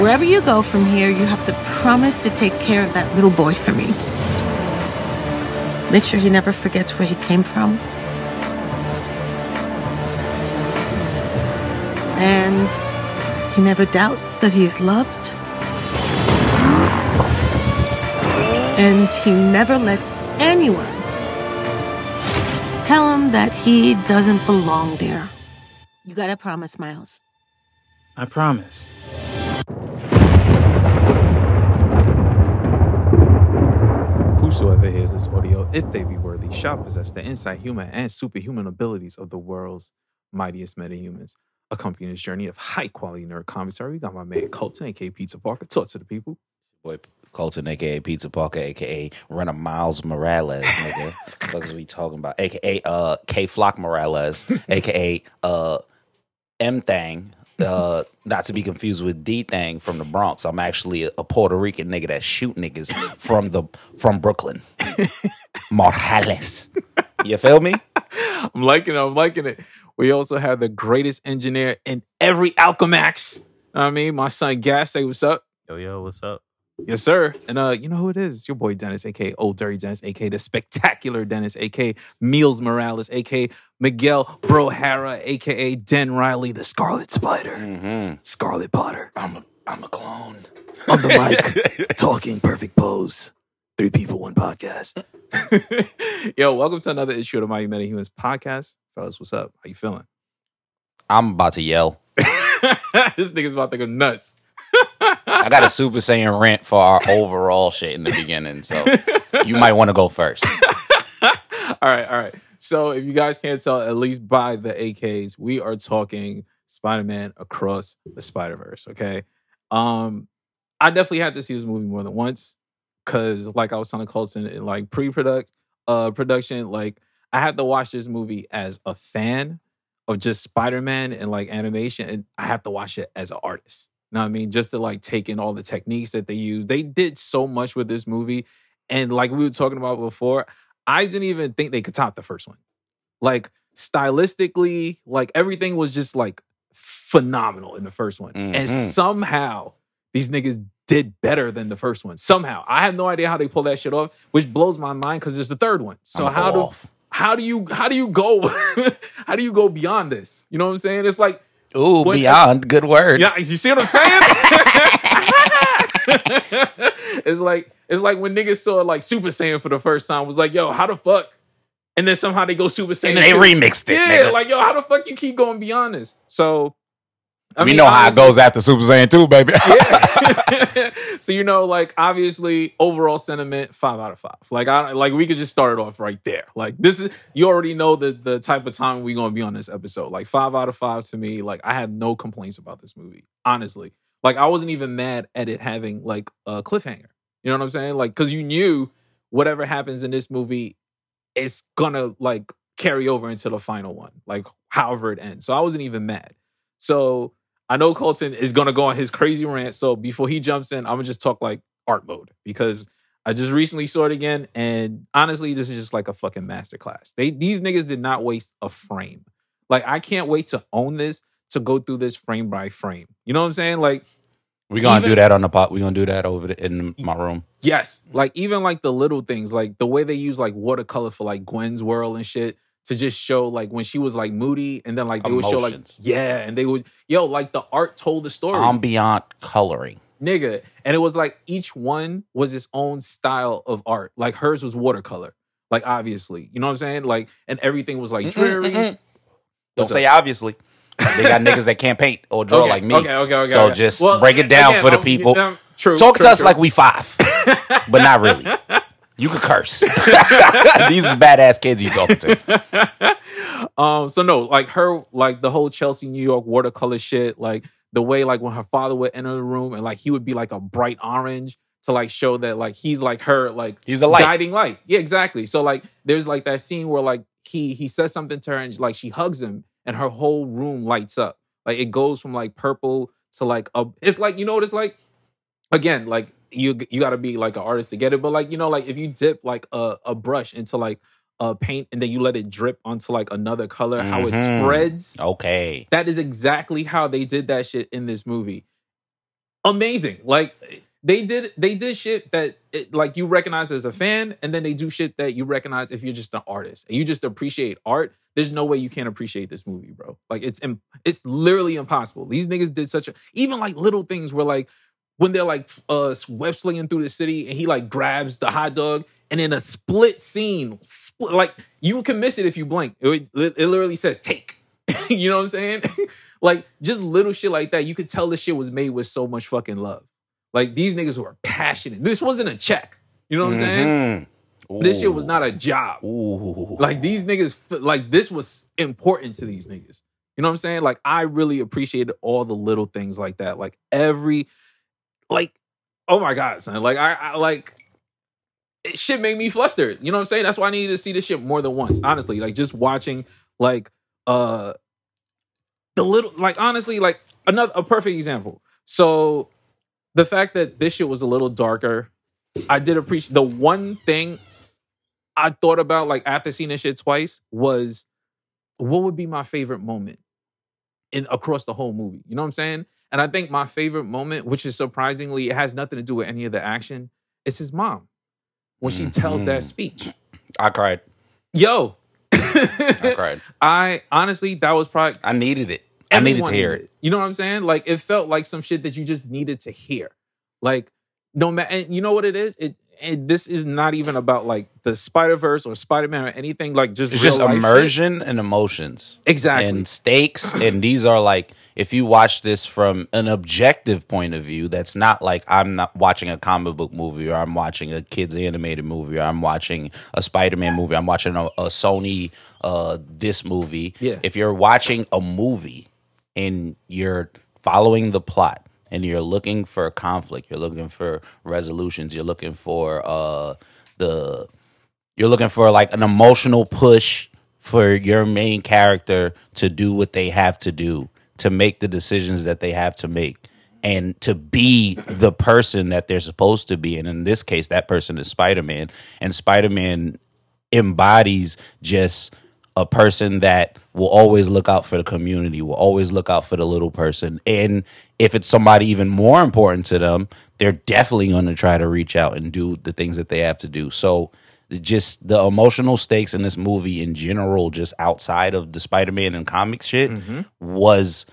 Wherever you go from here, you have to promise to take care of that little boy for me. Make sure he never forgets where he came from. And he never doubts that he is loved. And he never lets anyone tell him that he doesn't belong there. You gotta promise, Miles. I promise. Whosoever hears this audio, if they be worthy, shall possess the insight, human, and superhuman abilities of the world's mightiest metahumans. Accompanying this journey of high quality nerd commentary, we got my man Colton, aka Pizza Parker. Talk to the people. Boy, Colton, aka Pizza Parker, aka Runner Miles Morales, nigga. what is we talking about? AKA uh Kay Flock Morales, aka uh M Thang. Uh, not to be confused with D Thang from the Bronx. I'm actually a, a Puerto Rican nigga that shoot niggas from the from Brooklyn. Morales. You feel me? I'm liking it. I'm liking it. We also have the greatest engineer in every Alchemax. I mean, my son Gas, say what's up. Yo, yo, what's up? Yes, sir. And uh, you know who it is? It's your boy Dennis, aka Old Dirty Dennis, aka the Spectacular Dennis, aka Meals Morales, aka Miguel Brohara, aka Den Riley, the Scarlet Spider, Mm-hmm. Scarlet Potter. I'm a I'm a clone. On the mic, talking perfect pose. Three people, one podcast. Yo, welcome to another issue of the Mighty Meta Humans podcast. Fellas, what's up? How you feeling? I'm about to yell. this nigga's about to go nuts. I got a Super Saiyan rant for our overall shit in the beginning, so you might want to go first. all right, all right. So if you guys can't tell, at least by the AKs, we are talking Spider-Man across the Spider-Verse. Okay. Um, I definitely had to see this movie more than once. Cause like I was telling Colton in like pre-product uh production, like I had to watch this movie as a fan of just Spider-Man and like animation, and I have to watch it as an artist. Know what I mean? Just to like take in all the techniques that they use. They did so much with this movie. And like we were talking about before, I didn't even think they could top the first one. Like stylistically, like everything was just like phenomenal in the first one. And Mhm. somehow these niggas did better than the first one. Somehow. I have no idea how they pull that shit off, which blows my mind because it's the third one. So I'ma how do off. how do you how do you go how do you go beyond this? You know what I'm saying? It's like Ooh, What- beyond good word. yeah, you see what I'm saying? it's like it's like when niggas saw like Super Saiyan for the first time was like, yo, how the fuck? And then somehow they go Super Saiyan. And they 2. remixed it. Yeah, nigga. like yo, how the fuck you keep going beyond this? So I we mean, know how it goes after Super Saiyan 2, baby. yeah. so you know, like obviously, overall sentiment five out of five. Like I like we could just start it off right there. Like this is you already know the the type of time we're gonna be on this episode. Like five out of five to me. Like I have no complaints about this movie. Honestly, like I wasn't even mad at it having like a cliffhanger. You know what I'm saying? Like because you knew whatever happens in this movie is gonna like carry over into the final one. Like however it ends. So I wasn't even mad. So I know Colton is gonna go on his crazy rant. So before he jumps in, I'm gonna just talk like art mode because I just recently saw it again, and honestly, this is just like a fucking masterclass. They these niggas did not waste a frame. Like I can't wait to own this to go through this frame by frame. You know what I'm saying? Like we're gonna Even- do that on the pot. We're gonna do that over the, in my room. Yes, like even like the little things, like the way they use like watercolor for like Gwen's world and shit to just show like when she was like moody, and then like they would show like yeah, and they would yo like the art told the story, Ambient coloring. nigga, and it was like each one was its own style of art. Like hers was watercolor, like obviously, you know what I'm saying, like and everything was like Mm-mm, dreary. mm-mm. Don't say obviously. they got niggas that can't paint or draw Okay, like me. Okay, okay, okay. So okay. just Well, break it down again, for the people. True. Talk true, to us true. like we five, but not really. You could curse. These is badass kids you talking to. um so no like her like the whole chelsea new york watercolor shit like the way like when her father would enter the room and like he would be like a bright orange to like show that like he's like her like He's the light. guiding light yeah exactly so like there's like that scene where like he he says something to her and like she hugs him and her whole room lights up like it goes from like purple to like a it's like you know what it's like again like you you got to be like an artist to get it but like you know like if you dip like a, a brush into like a paint and then you let it drip onto like another color how it Mhm. spreads Okay. that is exactly how they did that shit in this movie amazing. Like they did they did shit that it, like you recognize as a fan, and then they do shit that you recognize if you're just an artist and you just appreciate art. There's no way you can't appreciate this movie, bro. Like it's it's literally impossible. These niggas did such a even like little things where like when they're like uh web slinging through the city and he like grabs the hot dog and in a split scene, split, like you can miss it if you blink. It, it literally says take. you know what I'm saying? like just little shit like that. You could tell this shit was made with so much fucking love. Like these niggas were passionate. This wasn't a check. You know what I'm saying? Mhm. This shit was not a job. Ooh. Like these niggas, like this was important to these niggas. You know what I'm saying? Like I really appreciated all the little things like that. Like every, like, oh my god, son. Like I, I like, it, shit made me flustered. You know what I'm saying? That's why I needed to see this shit more than once. Honestly, like just watching, like, uh, the little, like honestly, like another a perfect example. So the fact that this shit was a little darker, I did appreciate the one thing I thought about like after seeing this shit twice was what would be my favorite moment in across the whole movie. You know what I'm saying? And I think my favorite moment, which is surprisingly, it has nothing to do with any of the action, is his mom when she tells that Mhm. speech. I cried. Yo, I cried. I honestly that was probably I needed it. I needed to hear needed it. You know what I'm saying? Like it felt like some shit that you just needed to hear. Like no matter, and you know what it is? It and this is not even about like the Spider Verse or Spider Man or anything. Like just It's real just life shit. immersion and emotions. Exactly. and stakes and these are like if you watch this from an objective point of view that's not like i'm not watching a comic book movie or i'm watching a kids animated movie or i'm watching a spider-man movie i'm watching a, a sony uh this movie Yeah. if you're watching a movie and you're following the plot and you're looking for conflict you're looking for resolutions you're looking for uh the you're looking for like an emotional push for your main character to do what they have to do to make the decisions that they have to make and to be the person that they're supposed to be. And in this case that person is spider-man and spider-man embodies just a person that will always look out for the community, will always look out for the little person. And if it's somebody even more important to them, they're definitely going to try to reach out and do the things that they have to do. So, just the emotional stakes in this movie in general, just outside of the Spider Man and comic shit, mm-hmm. was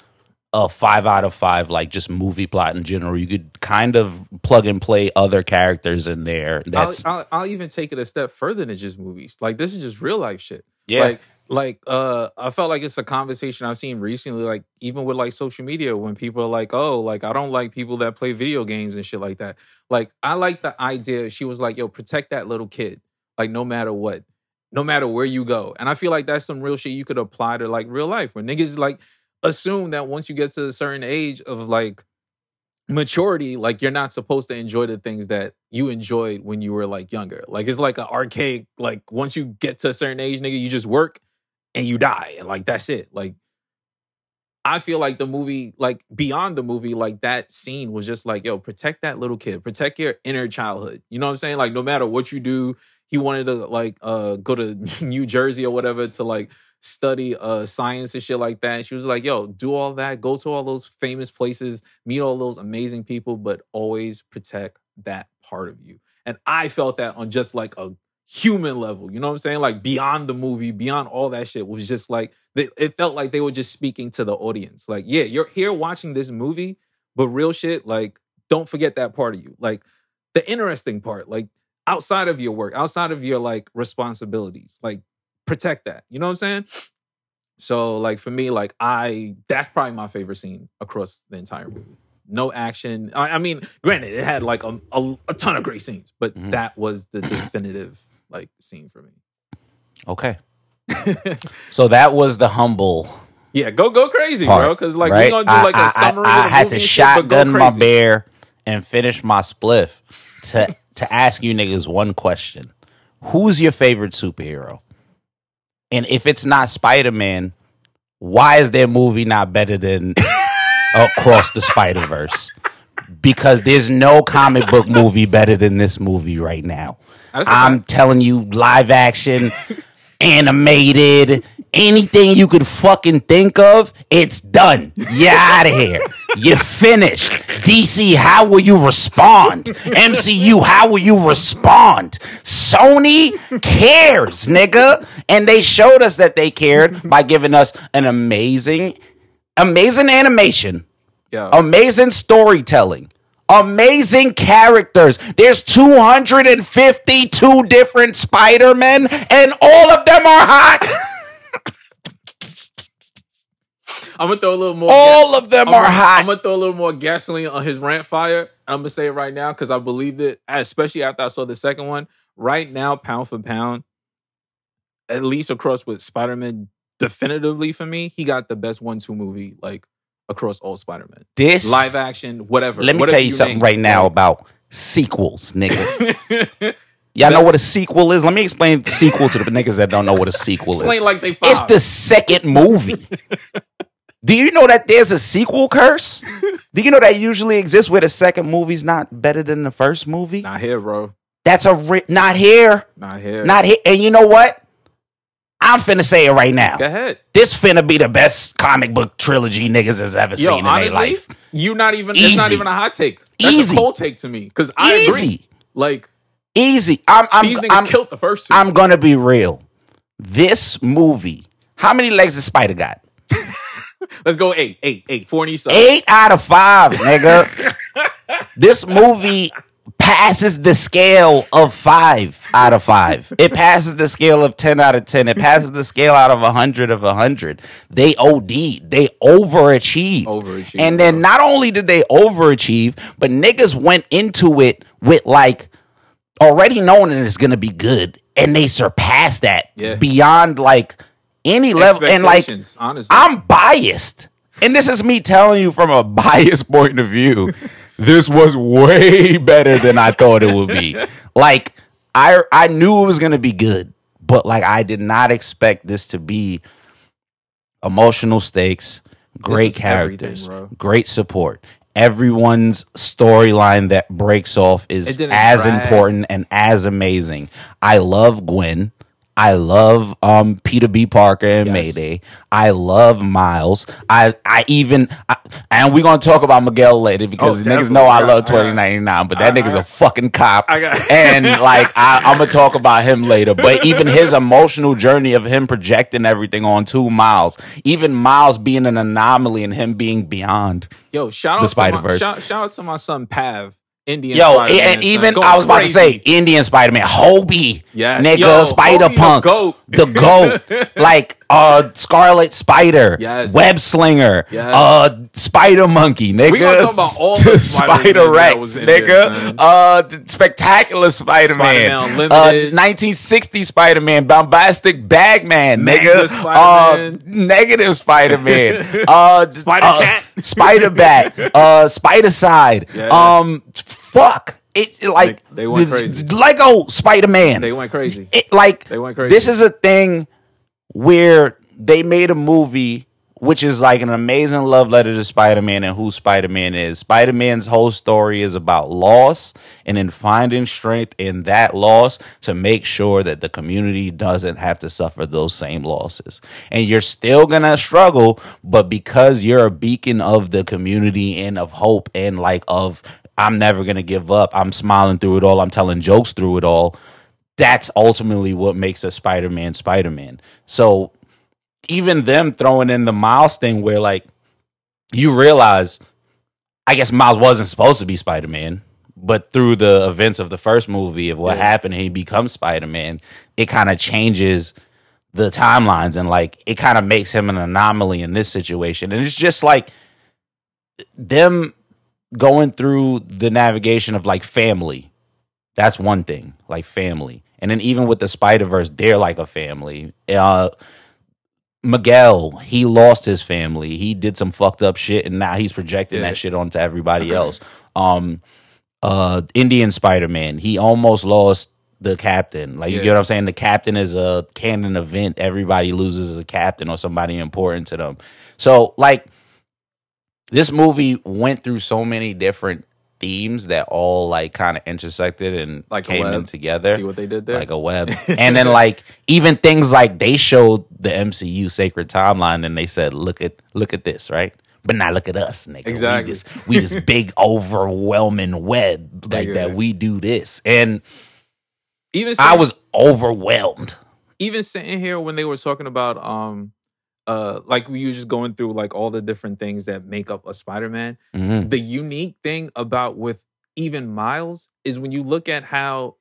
a five out of five, like just movie plot in general. You could kind of plug and play other characters in there. I'll, That's I'll, I'll even take it a step further than just movies. Like this is just real life shit. Yeah. Like like uh I felt like it's a conversation I've seen recently, like even with like social media when people are like, oh, like I don't like people that play video games and shit like that. Like I like the idea. She was like, yo, protect that little kid. Like no matter what. No matter where you go. And I feel like that's some real shit you could apply to like real life where niggas like assume that once you get to a certain age of like maturity, like you're not supposed to enjoy the things that you enjoyed when you were like younger. Like it's like an archaic, like once you get to a certain age, nigga, you just work and you die. And like that's it. Like I feel like the movie, like beyond the movie, like that scene was just like, yo, protect that little kid, protect your inner childhood. You know what I'm saying? Like no matter what you do, he wanted to like uh go to New Jersey or whatever to like study uh science and shit like that. She was like, yo, do all that, go to all those famous places, meet all those amazing people, but always protect that part of you. And I felt that on just like a human level. You know what I'm saying? Like beyond the movie, beyond all that shit was just like they, it felt like they were just speaking to the audience. Like, yeah, you're here watching this movie, but real shit, like don't forget that part of you. Like the interesting part, like outside of your work, outside of your like responsibilities, like protect that. You know what I'm saying? So like for me, like I that's probably my favorite scene across the entire movie. No action. I, I mean, granted, it had like a, a, a ton of great scenes, but Mhm. that was the definitive like scene for me. okay. So that was the humble yeah, go go crazy, part, bro. Because like right? we're gonna do like a I- I- summary. I, of the had to and shit, but shotgun my bear and finish my spliff to to ask you niggas one question: Who's your favorite superhero? And if it's not Spider Man, why is their movie not better than Across the Spider Verse? Because there's no comic book movie better than this movie right now. Oh, A I'm telling you, live action, animated, anything you could fucking think of, it's done. You're out of here. You finished. DC, how will you respond? MCU, how will you respond? Sony cares, nigga. And they showed us that they cared by giving us an amazing, amazing animation, Yeah. amazing storytelling, amazing characters. There's 252 different Spider-Men, and all of them are hot. I'm gonna throw a little more. all of them I'm are gonna, hot. I'm gonna throw a little more gasoline on his rant fire. I'm gonna say it right now because I believed it, especially after I saw the second one. Right now, pound for pound, at least across with Spider-Man, definitively for me, he got the best one-two movie like across all Spider-Man, this live action, whatever. Let me whatever tell you something name. right now about sequels, nigga. Y'all know what a sequel is? Let me explain sequel to the niggas that don't know what a sequel Explain is. like they five. It's the second movie. Do you know that there's a sequel curse? Do you know that usually exists where the second movie's not better than the first movie? not here, bro. That's a ri- not here, Not here. not here. And you know what? I'm finna say it right now. Go ahead. This finna be the best comic book trilogy niggas has ever Yo, seen in their life. you not even. It's not even a hot take. That's Easy. a cold take to me because I agree. Like easy. I'm, I'm, these niggas I'm, killed the first two. I'm gonna be real. This movie, how many legs does Spider got? Let's go eight, eight, eight, four and each side. Eight out of five, nigga. this movie passes the scale of five out of five. It passes the scale of 10 out of 10. It passes the scale out of 100 of 100. They OD. They overachieved. Overachieved, And then not only did they overachieve, but niggas went into it with like already knowing that it's gonna be good. And they surpassed that Yeah. beyond like any level. And like honestly. I'm biased. And this is me telling you from a biased point of view. This was way better than I thought it would be. Like I I knew it was going to be good, but like I did not expect this to be emotional stakes, great characters, great support. Everyone's storyline that breaks off is as drag. important and as amazing. I love Gwen. I love um Peter B. Parker and Yes. Mayday. I love Miles. I I even I, and we're gonna talk about Miguel later because Oh, niggas know I love twenty ninety nine, but that I- nigga's I- a fucking cop. I got- and like I, I'm gonna talk about him later. But even his emotional journey of him projecting everything onto Miles, even Miles being an anomaly and him being beyond. Yo, shout The out to Spider-Verse. shout, shout out to my son Pav, Indian. Yo, Spider-Man, and even I was about to say. Indian Spider Man, Hobie, Yeah. nigga, Yo, Spider Hobie the Punk, goat. the goat, like uh, Scarlet Spider, Yes. Web Slinger, Yes. uh, Spider Monkey, nigga, We gonna talk about all the Spider-Man Rex, was in there, nigga, son. uh, spectacular Spider Man, uh, 1960 Spider Man, bombastic Bagman, nigga, Spider-Man. uh, negative Spider Man, uh, Spider-Cat. Spider Bat, uh, Spider Side, Yeah. um, fuck. It it, like They- they went the- crazy. Lego Spider Man. They went crazy. It like They went crazy. This is a thing where they made a movie which is like an amazing love letter to Spider-Man and who Spider-Man is. Spider-Man's whole story is about loss and then finding strength in that loss to make sure that the community doesn't have to suffer those same losses. And you're still to struggle, but because you're a beacon of the community and of hope and like of I'm never to give up. I'm smiling through it all. I'm telling jokes through it all that's ultimately what makes a Spider-Man Spider-Man. So even them throwing in the Miles thing where like you realize I guess Miles wasn't supposed to be Spider-Man, but through the events of the first movie of what Yeah. happened and he becomes Spider-Man, it kind of changes the timelines and like it kind of makes him an anomaly in this situation. And it's just like them going through the navigation of like family that's one thing, like family. And then even with the Spider Verse, they're like a family. Uh, Miguel, he lost his family. He did some fucked up shit, and now he's projecting Yeah. that shit onto everybody else. Um, uh, Indian Spider Man, he almost lost the captain. Like you Yeah. get what I'm saying? The captain is a canon event. Everybody loses a captain or somebody important to them. So like this movie went through so many different themes that all like kind of intersected and Like came in together See what they did there? like a web and then like even things like they showed the mcu sacred timeline and they said look at look at this right But now look at us, nigga. Exactly. We this, we this big overwhelming web like that. We do this, and Even I was overwhelmed. even sitting here when they were talking about um uh like we were just going through like all the different things that make up a Spider-Man. Mhm. The unique thing about with even Miles is when you look at how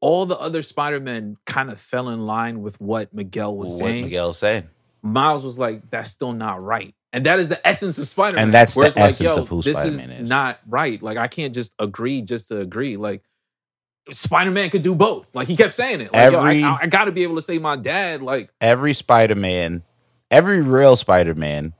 all the other Spider-Men kind of fell in line with what Miguel was What saying. Miguel's saying. Miles was like, that's still not right. And that is the essence of Spider-Man. And that's the like, essence yo, of who this Spider-Man is. not right. Like I can't just agree just to agree. Like Spider-Man could do both. Like he kept saying it. Like, Every- yo, I, I, I gotta be able to say my dad, like, every Spider-Man, every real Spider-Man,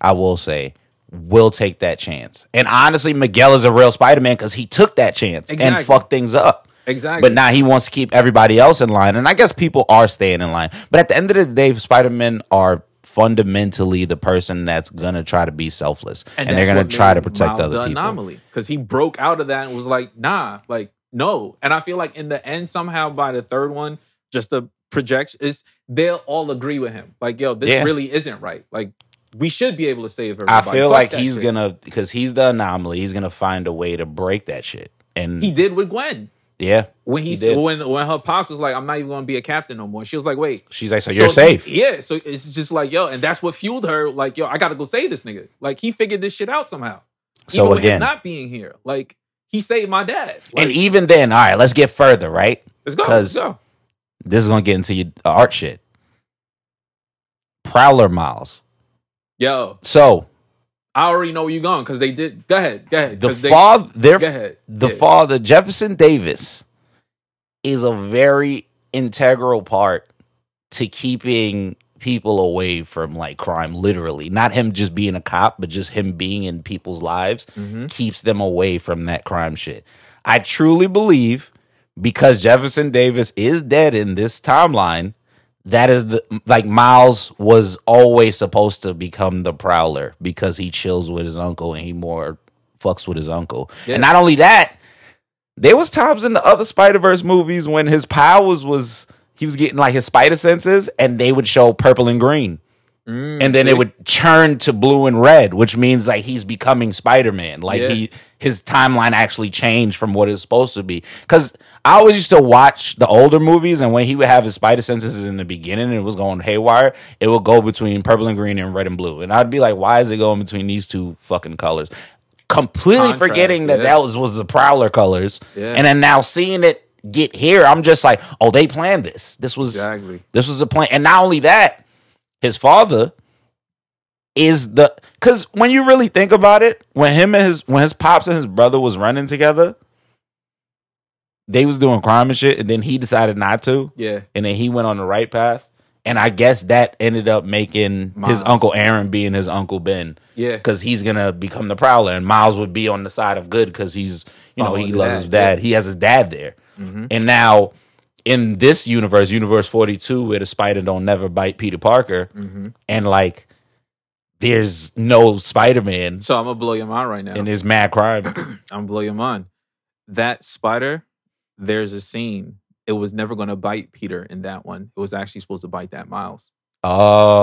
I will say, will take that chance. And honestly, Miguel is a real Spider-Man because he took that chance Exactly. and fucked things up. exactly. But now he wants to keep everybody else in line. And I guess people are staying in line. But at the end of the day, Spider-Men are fundamentally the person that's gonna try to be selfless. And, they're gonna try to protect Miles other the people. anomaly because he broke out of that and was like, nah, like no. And I feel like in the end, somehow by the third one, just the projection is they'll all agree with him. Like, yo, this Yeah. really isn't right. Like, we should be able to save everybody. I feel Fuck like he's shit. gonna because he's the anomaly, he's gonna find a way to break that shit. And He did with Gwen yeah. when he, He did. when when her pops was like, I'm not even to be a captain no more. She was like, wait. She's like, So you're safe. Yeah, so it's just like, yo, and that's what fueled her. Like, yo, I got to go save this nigga. Like, he figured this shit out somehow. So Even again- not being here, like he saved my dad. Like, and even then, all right, let's get further, right? let's go. Let's 'cause- go. This is gonna get into your uh, art shit. Prowler Miles. Yo, So I already know where you're going because they did. Go ahead. Go ahead. the they- father, their Go ahead. the Yeah. father, Jefferson Davis, is a very integral part to keeping people away from like crime. Literally, not him just being a cop, but just him being in people's lives Mhm. keeps them away from that crime shit. I truly believe because Jefferson Davis is dead in this timeline. That is the like Miles was always supposed to become the prowler because he chills with his uncle and he more fucks with his uncle. Yeah. And not only that, there was times in the other Spider Verse movies when his powers was he was getting like his spider senses and they would show purple and green Mm, and then see? it would turn to blue and red, which means like he's becoming Spider Man. Like Yeah. he his timeline actually changed from what it's supposed to be. Because I always used to watch the older movies, and when he would have his spider senses in the beginning and it was going haywire, it would go between purple and green and red and blue, and I'd be like, why is it going between these two fucking colors? Completely Contrast, forgetting that yeah. that was was the Prowler colors, Yeah. and then now seeing it get here, I'm just like, oh, they planned this. This was Exactly. this was a plan. And not only that, his father is the because when you really think about it, when him and his when his pops and his brother was running together, they was doing crime and shit, and then he decided not to, Yeah. and then he went on the right path. And I guess that ended up making Miles. his uncle Aaron being his uncle Ben Yeah. because he's gonna become the prowler, and Miles would be on the side of good because he's you know Following he loves dad, his dad. He has his dad there, Mhm. and now in this universe, Universe Forty Two, where the spider don't never bite Peter Parker, hmm and like there's no Spider Man, So I'm gonna blow your mind right now. and there's mad crime. I'm gonna blow your mind. That spider, there's a scene. It was never gonna bite Peter in that one. It was actually supposed to bite that Miles.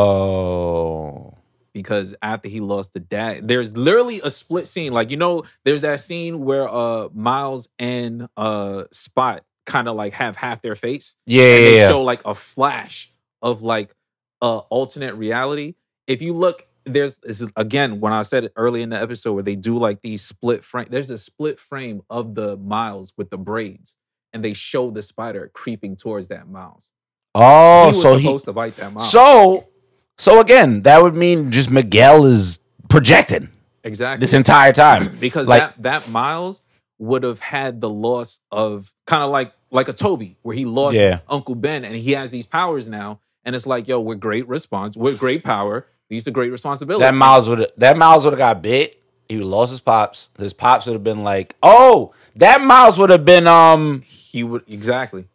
oh, because after he lost the dad, there's literally a split scene. Like you know, there's that scene where uh Miles and uh Spot kind of like have half their face, yeah, and they yeah, show like a flash of like uh alternate reality. If you look, there's is, again when I said it early in the episode where they do like these split frame. There's a split frame of the Miles with the braids, and they show the spider creeping towards that Miles. oh, he was so he supposed to bite that Miles. so so again, that would mean just Miguel is projecting exactly this entire time. because Like- that that Miles would have had the loss of kind of like like a Tobey where he lost Yeah. Uncle Ben and he has these powers now and it's like yo we're great response we're great power these are great responsibility That Miles would that Miles would have got bit. He would have lost his pops. His pops would have been like, "Oh, that Miles would have been um, he would exactly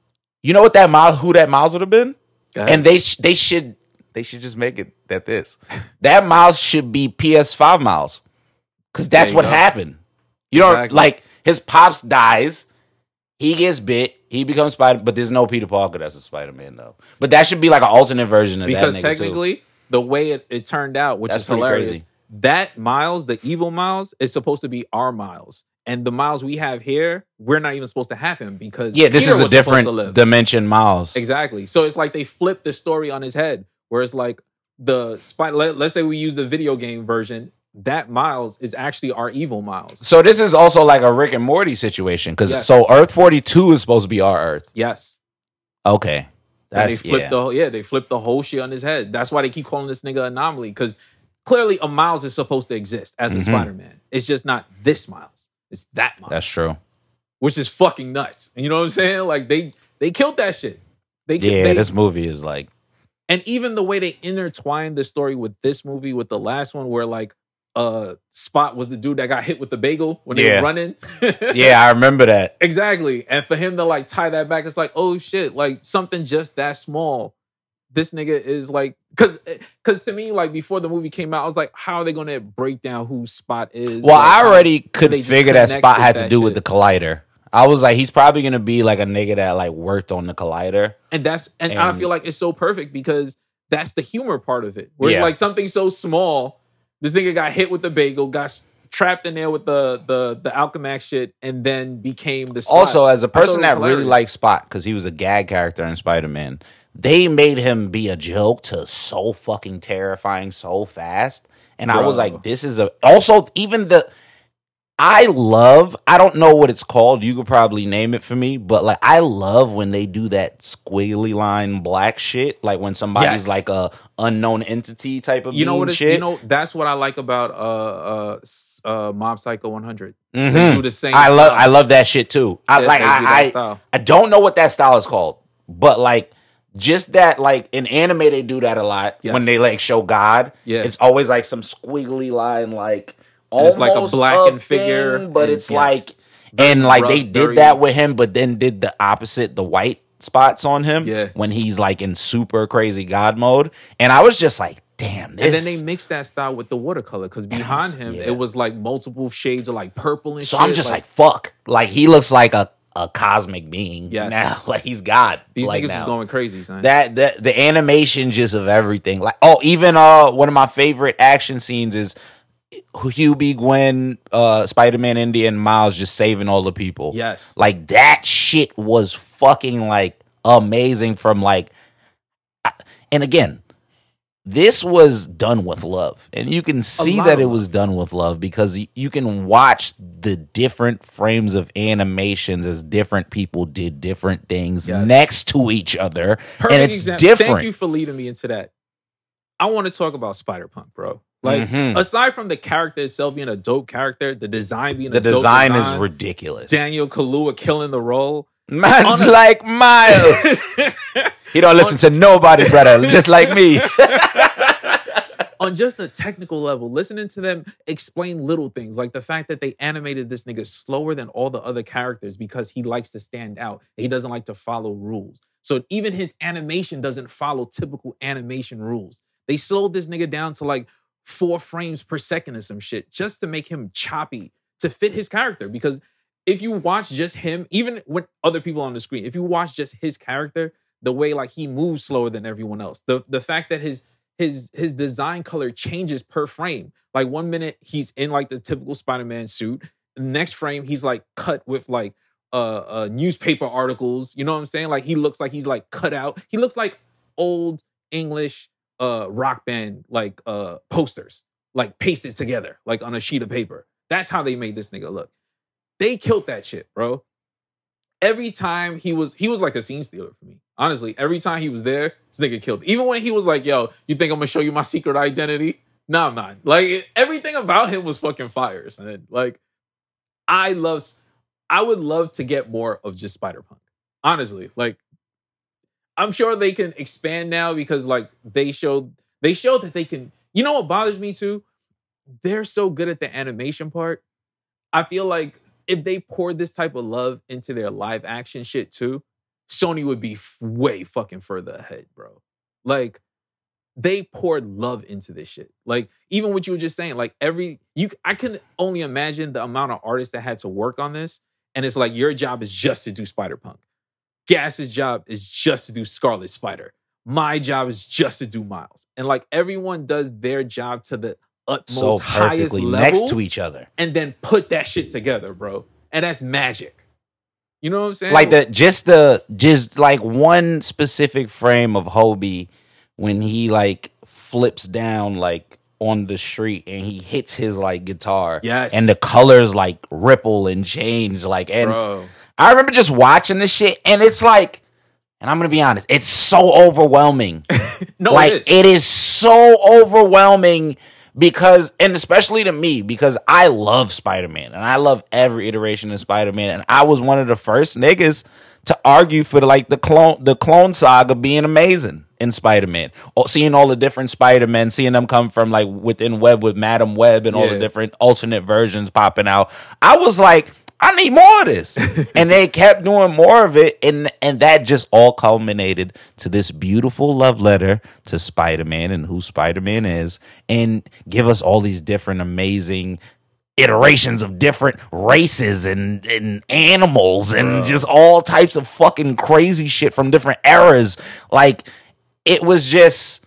you know what that Miles who that Miles would have been?" And they sh- they should they should just make it that this that Miles should be PS5 Miles because that's what go. happened. You know, Exactly. like his pops dies, he gets bit, he becomes Spider, but there's no Peter Parker that's a Spider Man though. But that should be like an alternate version of because that nigga, too. The way it, it turned out which That's is hilarious crazy. that Miles, the evil Miles, is supposed to be our Miles. And the Miles we have here, we're not even supposed to have him because Yeah, this Peter is a was supposed to different dimension, Miles. Exactly. So it's like they flipped the story on his head, where it's like the spy. Let, let's say we use the video game version. That Miles is actually our evil Miles. So this is also like a Rick and Morty situation because Yes. so Earth forty two is supposed to be our Earth. Yes. Okay, So they That's- flipped yeah. the whole- yeah they flipped the whole shit on his head. That's why they keep calling this nigga anomaly because clearly a Miles is supposed to exist as a Mhm. Spider Man. It's just not this Miles. It's that Miles. that's true. which is fucking nuts. You know what I'm saying? Like they they killed that shit. They Yeah, they, this movie is like and even the way they intertwined the story with this movie with the last one where like uh Spot was the dude that got hit with the bagel when they Yeah. were running. yeah, I remember that. exactly. And for him to like tie that back, it's like, oh shit, like something just that small. This nigga is like, cause, cause to me, like before the movie came out, I was like, how are they gonna break down who Spot is? Well, Like, I already could figure that Spot had to do with the collider. I was like, he's probably gonna be like a nigga that like worked on the collider. and that's and, I feel like it's so perfect because that's the humor part of it. Where it's like something so small, this nigga got hit with the bagel, got trapped in there with the the the Alchemax shit, and then became the Spot. Also, as a person that really liked Spot because he was a gag character in Spider Man, they made him be a joke to so fucking terrifying so fast, and I was like, this is a. Also, even the. I love. I don't know what it's called. You could probably name it for me, but like I love when they do that squiggly line black shit. Like when somebody's Yes. like a unknown entity type of you know what it's, shit. you know that's what I like about uh uh s- uh Mob Psycho 100. They Mhm. do the same. I love. I love that shit too. I like. I, I style. I don't know what that style is called, but like just that, like in anime, they do that a lot Yes. when they like show God. Yeah. it's always like some squiggly line, like it's like a almost blackened figure, thing, but it's yes. like Very and like rough, they did very- that with him, but then did the opposite, the white spots on him. Yeah. when he's like in super crazy God mode, and I was just like, damn, this. And then they mixed that style with the watercolor because behind him yeah. it was like multiple shades of like purple and so shit. I'm just like, fuck, like he looks like a a cosmic being Yes. now, like he's God. these like niggas now. is going crazy, son. that the the animation just of everything like oh even uh one of my favorite action scenes is Hobie Gwen uh Spider-Man India and Miles just saving all the people yes. like that shit was fucking like amazing from like I- and again this was done with love and you can see that it was done with love because you can watch the different frames of animations as different people did different things Yes. next to each other Perfect and it's example. different Thank you for leading me into that. I want to talk about Spider Punk, bro. Like, Mhm. aside from the character itself being a dope character, the design being the a dope design is ridiculous Daniel Kaluuya killing the role. man's a- like miles he don't listen to nobody brother just like me on just a technical level, listening to them explain little things like the fact that they animated this nigga slower than all the other characters because he likes to stand out. He doesn't like to follow rules. So even his animation doesn't follow typical animation rules. They slowed this nigga down to like four frames per second or some shit just to make him choppy to fit his character. Because if you watch just him, even when other people on the screen, if you watch just his character, the way like he moves slower than everyone else, the the fact that his his his design color changes per frame. Like one minute he's in like the typical Spider-Man suit, next frame he's like cut with like uh, uh newspaper articles. You know what I'm saying? Like he looks like he's like cut out. He looks like old English uh rock band like uh posters, like pasted together like on a sheet of paper. That's how they made this nigga look. They killed that shit, bro. Every time he was, he was like a scene stealer for me. Honestly, every time he was there, this nigga killed. Even when he was like, "Yo, you think I'm gonna show you my secret identity?" No, I'm not. Like everything about him was fucking fire. son. Like I love, I would love to get more of just Spider Punk. Honestly, like I'm sure they can expand now because like they showed, they showed that they can. You know what bothers me too? They're so good at the animation part. I feel like if they poured this type of love into their live action shit too, Sony would be way fucking further ahead, bro. Like they poured love into this shit. Like even what you were just saying, like every you I can only imagine the amount of artists that had to work on this. And it's like your job is just to do Spider Punk. Gas's job is just to do Scarlet Spider. My job is just to do Miles. And like everyone does their job to the utmost so highest level next to each other. and then put that shit together, bro. And that's magic. You know what I'm saying? Like the just the just like one specific frame of Hobie when he like flips down like on the street and he hits his like guitar. Yes. And the colors like ripple and change. Like and bro. I remember just watching this shit and it's like and I'm gonna be honest, it's so overwhelming. No, like it is. it is so overwhelming because and especially to me because I love Spider-Man and I love every iteration of Spider-Man and I was one of the first niggas to argue for like the clone the clone saga being amazing in Spider-Man. Or Seeing all the different Spider-Men, seeing them come from like within Web with Madam Web and all the different alternate versions popping out. I was like I need more of this. and they kept doing more of it and and that just all culminated to this beautiful love letter to Spider-Man and who Spider-Man is and give us all these different amazing iterations of different races and, and animals and just all types of fucking crazy shit from different eras. Like it was just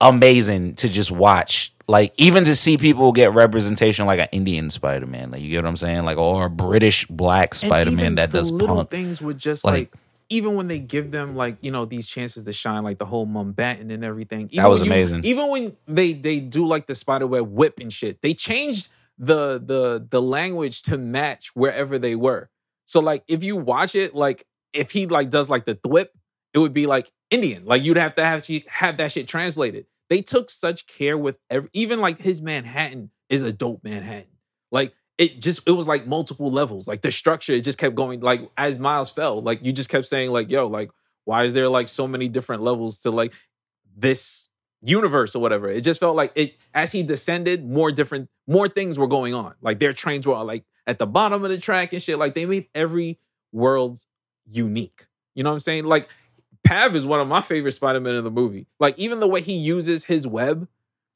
amazing to just watch. Like even to see people get representation like an Indian Spider Man, like you get what I'm saying, like or a British black Spider Man that the does little punk. things with just Like- like, even when they give them like you know these chances to shine, like the whole Mumbattan and everything. Even That was when you- amazing. even when they they do like the spiderweb whip and shit, they changed the the the language to match wherever they were. So like if you watch it, like if he like does like the thwip, it would be like Indian. Like you'd have to have have that shit translated. They took such care with every even like his Manhattan is a dope Manhattan. Like it just it was like multiple levels. Like the structure, it just kept going. Like as Miles fell, like you just kept saying, like, yo, like, why is there like so many different levels to like this universe or whatever? It just felt like it as he descended, more different, more things were going on. Like their trains were like at the bottom of the track and shit. Like they made every world unique. You know what I'm saying? Like Pav is one of my favorite Spider-Man in the movie. Like even the way he uses his web.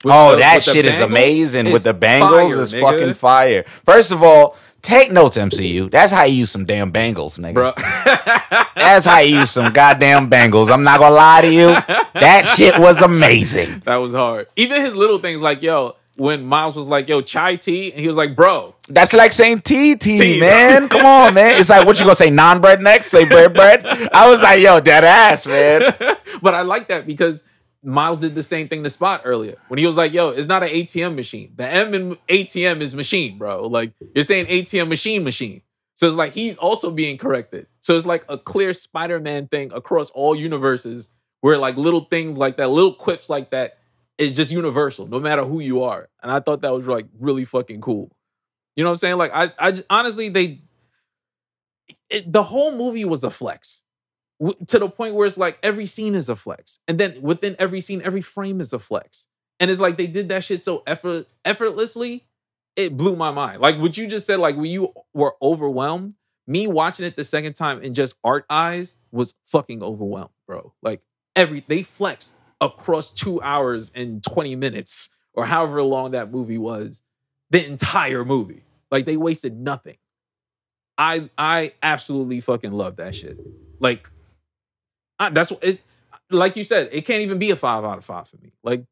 Oh, the- that shit is amazing is with the bangles fire, is nigga. fucking fire. First of all, take notes, MCU. That's how you use some damn bangles, nigga. That's how you use some goddamn bangles. I'm not gonna lie to you. That shit was amazing. That was hard. Even his little things like, yo, when Miles was like, yo, chai tea, and he was like, bro, That's like saying tea, Tees. man. Come on, man. It's like what you gonna say, naan bread next? Say bread bread. I was like, yo, dead ass, man. but I like that because Miles did the same thing to Spot earlier when he was like, yo, it's not an ATM machine. The M in ATM is machine, bro. Like you're saying ATM machine machine. So it's like he's also being corrected. So it's like a clear Spider-Man thing across all universes where like little things like that, little quips like that is just universal, no matter who you are. And I thought that was like really fucking cool. You know what I'm saying? Like I, I just, honestly, they, it, the whole movie was a flex w- to the point where it's like every scene is a flex, and then within every scene, every frame is a flex, and it's like they did that shit so effort effortlessly. It blew my mind. Like what you just said, like when you were overwhelmed, me watching it the second time in just art eyes was fucking overwhelmed, bro. Like every they flexed across two hours and 20 minutes or however long that movie was, the entire movie. Like they wasted nothing. I I absolutely fucking love that shit. Like I, that's what it's like you said, it can't even be a five out of five for me. Like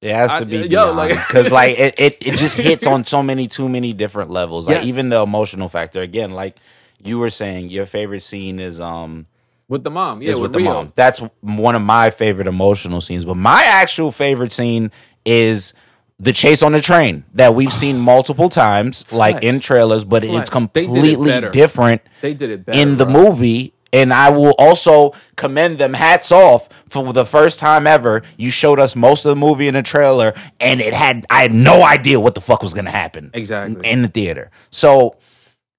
It has I- to be yo, like- because like it, it it just hits on so many too many different levels. Like Yes. even the emotional factor. Again, like you were saying, your favorite scene is um with the mom, yeah, is with, with the mom. That's one of my favorite emotional scenes. But my actual favorite scene is the chase on the train that we've seen multiple times, like in trailers, but Flex. it's They it completely different They did it better in the bro. movie. And I will also commend them. Hats off for the first time ever. You showed us most of the movie in the trailer, and it had I had no idea what the fuck was gonna happen Exactly. in the theater. So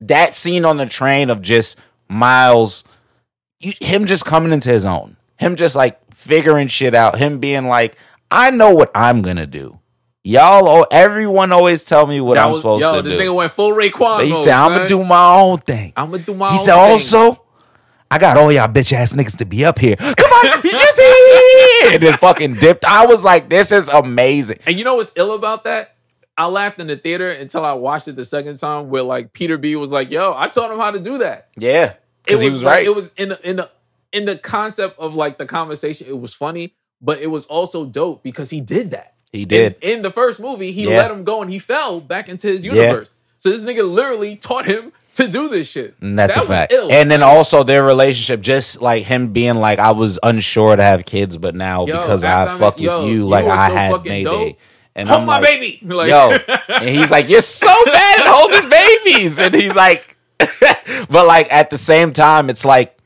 that scene on the train of just Miles, you, him just coming into his own, him just like figuring shit out, him being like, I know what I'm gonna do. Y'all, oh, everyone always tell me what That I'm was- supposed yo, to do. Yo, this nigga went full Raekwon But he mode, said, I'm gonna do my own thing. I'm gonna do my he own said, thing. also, I got all y'all bitch ass niggas to be up here. Come on, see? And then fucking dipped. I was like, this is amazing. And you know what's ill about that? I laughed in the theater until I watched it the second time where like Peter B was like, yo, I taught him how to do that. Yeah. It was like- right. It was in the in the in the concept of like the conversation, it was funny, but it was also dope because he did that. He did. In, in the first movie, he Yeah. let him go and he fell back into his Yeah. universe. So this nigga literally taught him to do this shit. And that's That a fact. ill. And then Like, also their relationship, just like him being like, I was unsure to have kids, but now Yo, because I fuck met- yo, with you, like I so had fucking Mayday. dope. And hold I'm my like, baby. Like, yo, and he's like, you're so bad at holding babies, and he's like, but like at the same time, it's like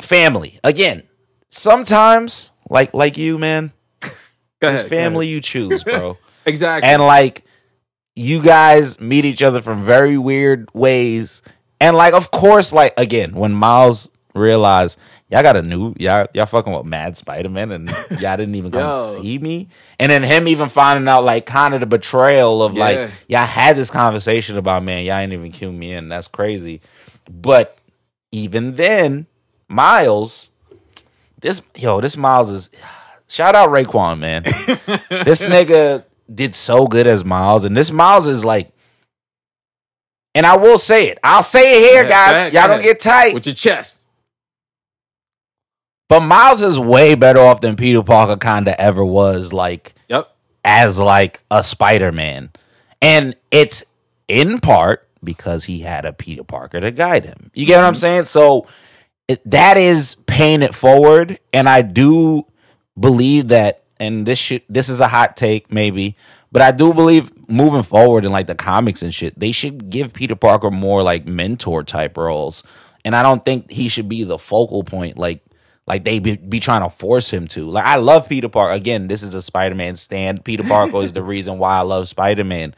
family again. Sometimes, like like you, man, ahead, family you choose, bro. Exactly. and like you guys meet each other from very weird ways and like of course like again when miles realized y'all got a new y'all y'all fucking with mad spider-man and y'all didn't even come see me and then him even finding out like kind of the betrayal of Yeah. like y'all had this conversation about man y'all ain't even cue me in that's crazy but even then miles this yo this miles is shout out Raekwon man this nigga did so good as Miles, and this Miles is like, and I will say it. I'll say it here, ahead, guys. Y'all don't get tight. with your chest. But Miles is way better off than Peter Parker kind of ever was, like Yep. as like a Spider Man, and it's in part because he had a Peter Parker to guide him. You get what I'm mm-hmm. saying? So it, that is paying it forward, and I do believe that. And this should this is a hot take, maybe, but I do believe moving forward in like the comics and shit, they should give Peter Parker more like mentor type roles, and I don't think he should be the focal point like like they be, be trying to force him to. Like I love Peter Parker. Again, this is a Spider-Man stand. Peter Parker is the reason why I love Spider-Man.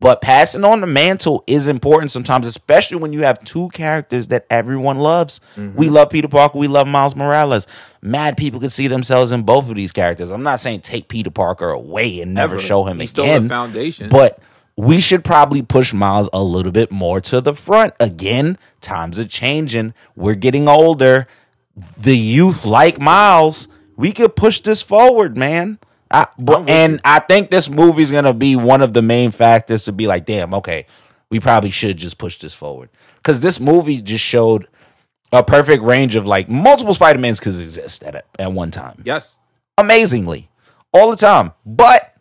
But passing on the mantle is important sometimes, especially when you have two characters that everyone loves. Mm-hmm. We love Peter Parker, we love Miles Morales. Mad people could see themselves in both of these characters. I'm not saying take Peter Parker away and never Ever. show him He's still again. the foundation. But we should probably push Miles a little bit more to the front. Again, times are changing. We're getting older. The youth like Miles. We could push this forward, man. I, but, and you. I think this movie's gonna be one of the main factors to be like, damn, okay, we probably should just push this forward because this movie just showed a perfect range of like multiple Spider Mans could exist at at one time yes. amazingly all the time. But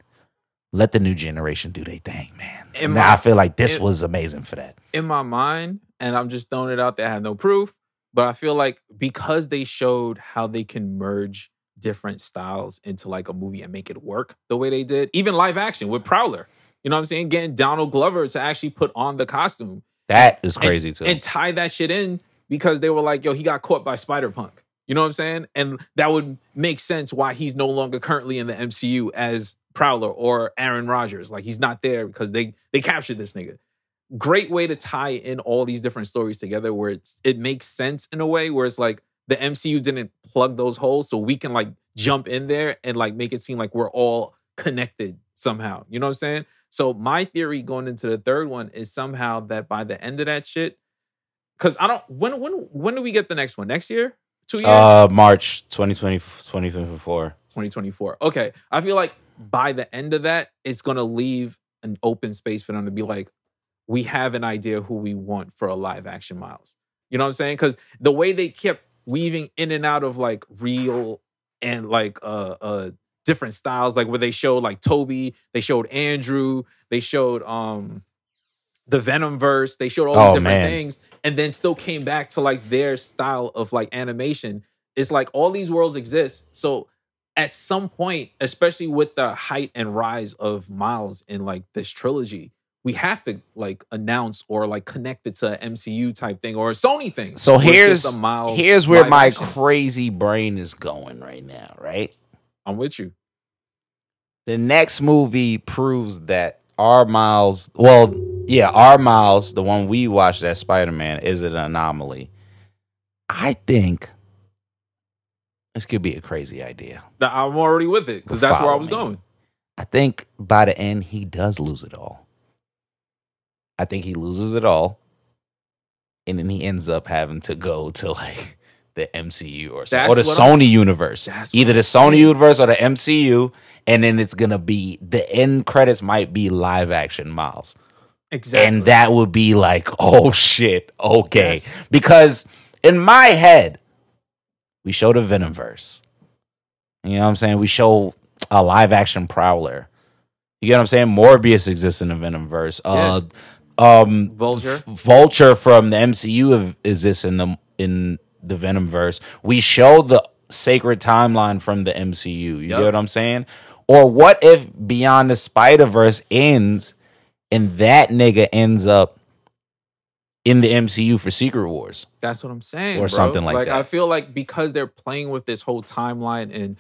let the new generation do their thing, man. In And my- I feel like this in- was amazing for that. in my mind, and I'm just throwing it out there. I have no proof, but I feel like because they showed how they can merge different styles into like a movie and make it work the way they did, even live action with Prowler. You know what I'm saying? Getting Donald Glover to actually put on the costume That is and- crazy too. and tie that shit in because they were like, yo, he got caught by Spider Punk. You know what I'm saying? And that would make sense why he's no longer currently in the MCU as Prowler or Aaron Rodgers. Like he's not there because they they captured this nigga. Great way to tie in all these different stories together where it's it makes sense in a way where it's like the MCU didn't plug those holes so we can like jump in there and like make it seem like we're all connected somehow. You know what I'm saying? So my theory going into the third one is somehow that by the end of that shit, because I don't when when when do we get the next one? Next year? Two years? uh March 2020 2024. 2024. Okay. I feel like by the end of that, it's gonna leave an open space for them to be like, we have an idea who we want for a live action Miles. You know what I'm saying? Because the way they kept weaving in and out of like real and like uh uh different styles, like where they showed like Tobey, they showed Andrew, they showed um the Venom verse, they showed all Oh, these different man. things, and then still came back to like their style of like animation. It's like all these worlds exist. So at some point, especially with the height and rise of Miles in like this trilogy, we have to like announce or like connect it to an MCU type thing or a Sony thing. So here's here's where my action. crazy brain is going right now, right? I'm with you. The next movie proves that our Miles, well, yeah, our Miles, the one we watched as Spider-Man is an anomaly. I think this could be a crazy idea. I'm already with it because that's where I was me. going. I think by the end he does lose it all. I think he loses it all, and then he ends up having to go to like the MCU or or the what I'm- Sony universe, either the Sony universe or the MCU, and then it's gonna be the end credits might be live action Miles, Exactly. and that would be like, oh shit, okay, Yes. because in my head, we show the Venomverse. You know what I'm saying? We show a live action Prowler. You get what I'm saying? Morbius exists in the Venomverse. Uh, um, Vulture. F- Vulture from the MCU of- exists in the in the Venom verse? We show the sacred timeline from the MCU. You Yep. get what I'm saying? Or what if Beyond the Spider Verse ends and that nigga ends up in the MCU for Secret Wars? That's what I'm saying, Or bro. something like that. I feel like because they're playing with this whole timeline and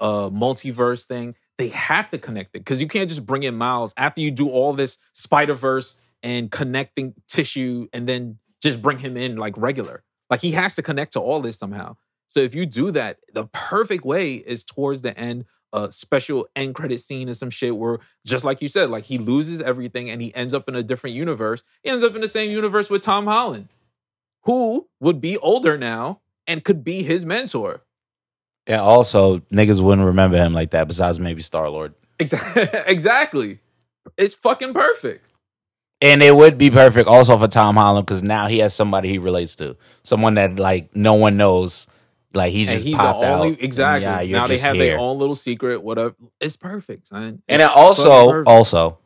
uh multiverse thing, they have to connect it because you can't just bring in Miles after you do all this Spider Verse and connecting tissue, and then just bring him in like regular. Like he has to connect to all this somehow. So if you do that, the perfect way is towards the end. A special end credit scene and some shit where, just like you said, like he loses everything and he ends up in a different universe. He ends up in the same universe with Tom Holland who would be older now and could be his mentor. Yeah, also, niggas wouldn't remember him like that. Besides maybe Star Lord. Exactly. exactly. It's fucking perfect. And it would be perfect also for Tom Holland because now he has somebody he relates to, someone that like no one knows. Like he And just popped only out. exactly. Yeah, now they have here. their own little secret. Whatever. It's perfect, man. And It's fucking also, also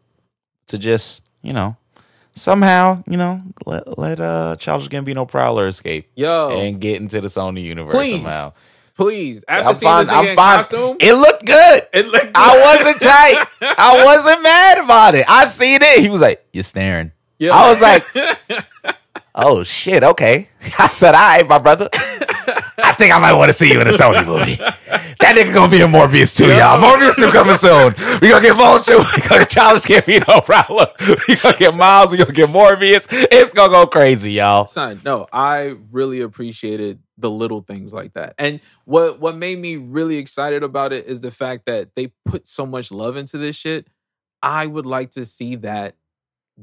to just you know somehow you know let let uh Childish Gambino Prowler escape yo, and get into the Sony universe Please. somehow. Please. After I'm seeing fine. this nigga I'm in fine. costume, It looked good. it looked I wasn't tight. I wasn't mad about it. I seen it. He was like, "You're staring." Yeah. I was like, "Oh shit, okay." I said, "All right, my brother. I think I might want to see you in a Sony movie. That nigga gonna be in Morbius too, y'all. Morbius two coming soon. We gonna get Vulture. We gonna get Childish Gambino Prowler. We gonna get Miles. We gonna get Morbius. It's gonna go crazy, y'all. son no i really appreciated the little things like that. And what what made me really excited about it is the fact that they put so much love into this shit. I would like to see that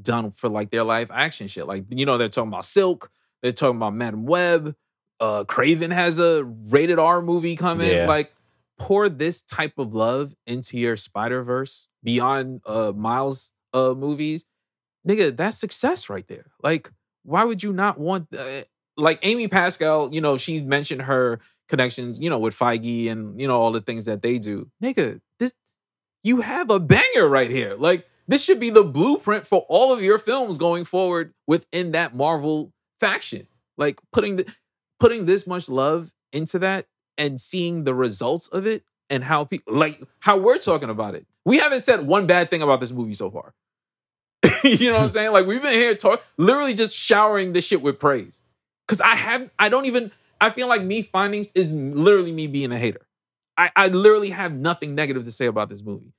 done for like their live action shit. Like you know they're talking about silk they're talking about madam web uh Kraven has a rated r movie coming. Yeah. like pour this type of love into your spider verse beyond uh miles uh movies. Nigga that's success right there. Like why would you not want uh, like Amy Pascal, you know, she's mentioned her connections, you know, with Feige and you know all the things that they do. Nigga, this you have a banger right here. Like this should be the blueprint for all of your films going forward within that Marvel faction. Like putting the putting this much love into that and seeing the results of it and how people like how we're talking about it. We haven't said one bad thing about this movie so far. you know what I'm saying? Like we've been here talk literally just showering this shit with praise. Cause I have I don't even I feel like me findings is literally me being a hater. I, I literally have nothing negative to say about this movie.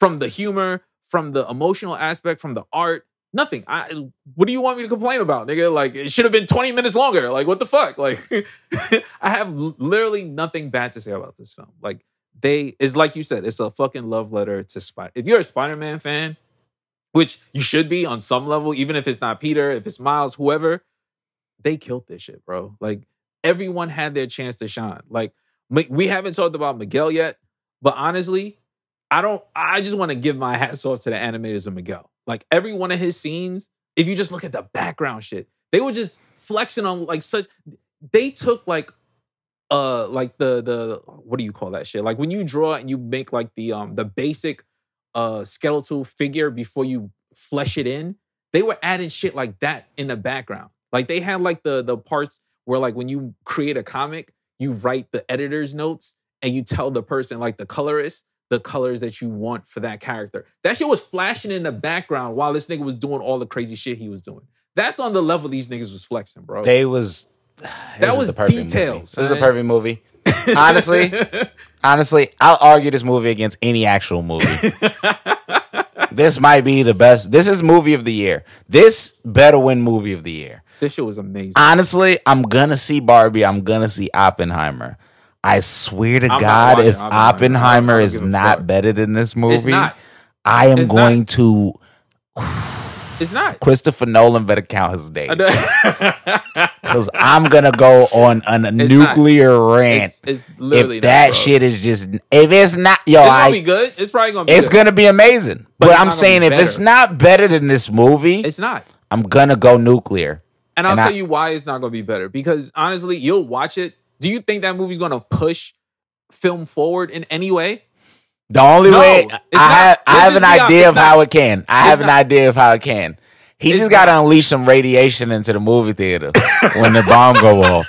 From the humor, from the emotional aspect, from the art, nothing. I what do you want me to complain about, nigga? Like it should have been 20 minutes longer. Like what the fuck? Like I have literally nothing bad to say about this film. Like they is like you said, it's a fucking love letter to Spider. If you're a Spider-Man fan, which you should be on some level, even if it's not Peter, if it's Miles, whoever, they killed this shit, bro. Like everyone had their chance to shine. Like we haven't talked about Miguel yet, but honestly, I don't. I just want to give my hats off to the animators of Miguel. Like every one of his scenes, if you just look at the background shit, they were just flexing on like such. They took like uh like the the what do you call that shit? Like when you draw and you make like the um the basic uh skeletal figure before you flesh it in, they were adding shit like that in the background. Like they had like the the parts where like when you create a comic, you write the editor's notes and you tell the person like the colorist the colors that you want for that character. That shit was flashing in the background while this nigga was doing all the crazy shit he was doing. That's on the level these niggas was flexing, bro. They was That was the perfect detail, movie. This is a perfect movie. Honestly, honestly, I'll argue this movie against any actual movie. this might be the best. This is movie of the year. This better win movie of the year. This shit was amazing. Honestly, I'm gonna see Barbie. I'm gonna see Oppenheimer. I swear to not God, if Oppenheimer. Oppenheimer is not fuck. better than this movie, not. I am It's going not. to. It's not. Christopher Nolan better count his days because I'm gonna go on, on a not. nuclear rant. it's literally if that not, shit is just if it's not yo, It's I gonna be good. It's probably gonna be. it's good. gonna be amazing. But But, I'm saying if it's not better than this movie, It's not. I'm gonna go nuclear. And I'll And tell I- you why it's not going to be better. Because honestly, you'll watch it. Do you think that movie's going to push film forward in any way? The only No, way I not. have, I have an idea of it's how it can. I have an idea of how it can. He just got to unleash some radiation into the movie theater when the bomb go off.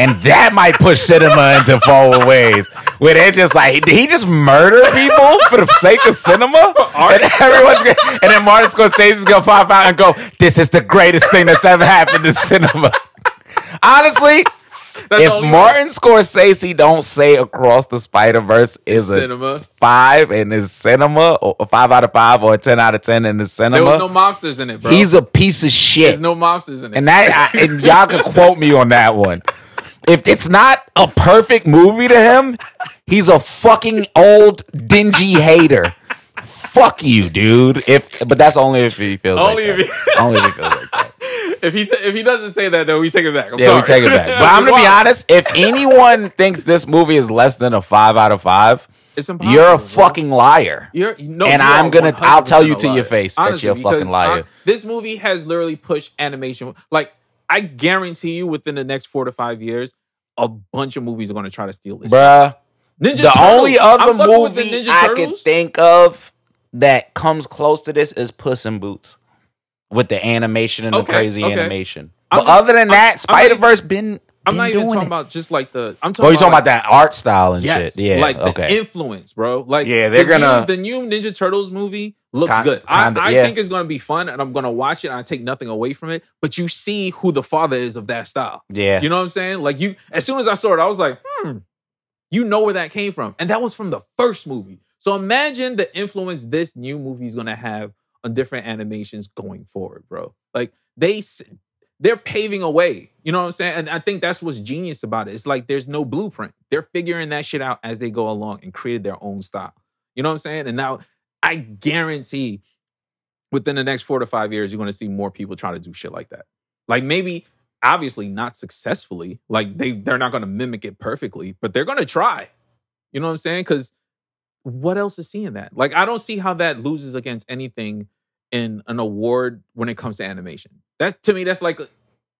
And that might push cinema into forward ways where they're just like, did he just murder people for the sake of cinema? And everyone's gonna, and then Martin Scorsese's gonna pop out and go, "This is the greatest thing that's ever happened to cinema." Honestly, That's the if only way. Martin Scorsese don't say Across the Spider Verse is a cinema. five in his cinema, or a five out of five, or a ten out of ten in his There cinema, was no mobsters in it, bro. he's a piece of shit. There's no mobsters in it. and that, I, and y'all can quote me on that one. If it's not a perfect movie to him, he's a fucking old dingy hater. Fuck you, dude. If but that's only if he feels Only like if that. only if he feels like that. if he t- if he doesn't say that, then we take it back. I'm Yeah, sorry. we take it back. But I'm gonna be honest. If anyone thinks this movie is less than a five out of five, It's you're a fucking liar. You're no, And I'm gonna- I'll tell you to your face that you're a fucking liar. I- this movie has literally pushed animation. Like I guarantee you, within the next four to five years, a bunch of movies are going to try to steal this. Bruh. Ninja the Turtles. only other I'm fucking with the movie I can think of that comes close to this is Puss in Boots. With the animation and the crazy okay. animation. I'm But just- other than that, Spider Verse been, I'm not even talking it. about just like the. I'm talking. Oh, you talking like, about that art style and Yes, shit? Yeah, like the okay. influence, bro. Like, Yeah, they're the new- gonna- the new Ninja Turtles movie looks Kin- good. I, kinda, I yeah. think it's gonna be fun, and I'm gonna watch it. and I take nothing away from it, but you see who the father is of that style. yeah, You know what I'm saying? Like you, as soon as I saw it, I was like, hmm, you know where that came from, and that was from the first movie. So imagine the influence this new movie is gonna have on different animations going forward, bro. Like they, s- they're paving a way. You know what I'm saying? And I think that's what's genius about it. It's like there's no blueprint. They're figuring that shit out as they go along and created their own style. You know what I'm saying? And now I guarantee within the next four to five years, you're going to see more people try to do shit like that. Like maybe, obviously, not successfully. Like they they're not going to mimic it perfectly, but they're going to try. You know what I'm saying? Because what else is seeing that? Like I don't see how that loses against anything in an award when it comes to animation. That's to me, that's like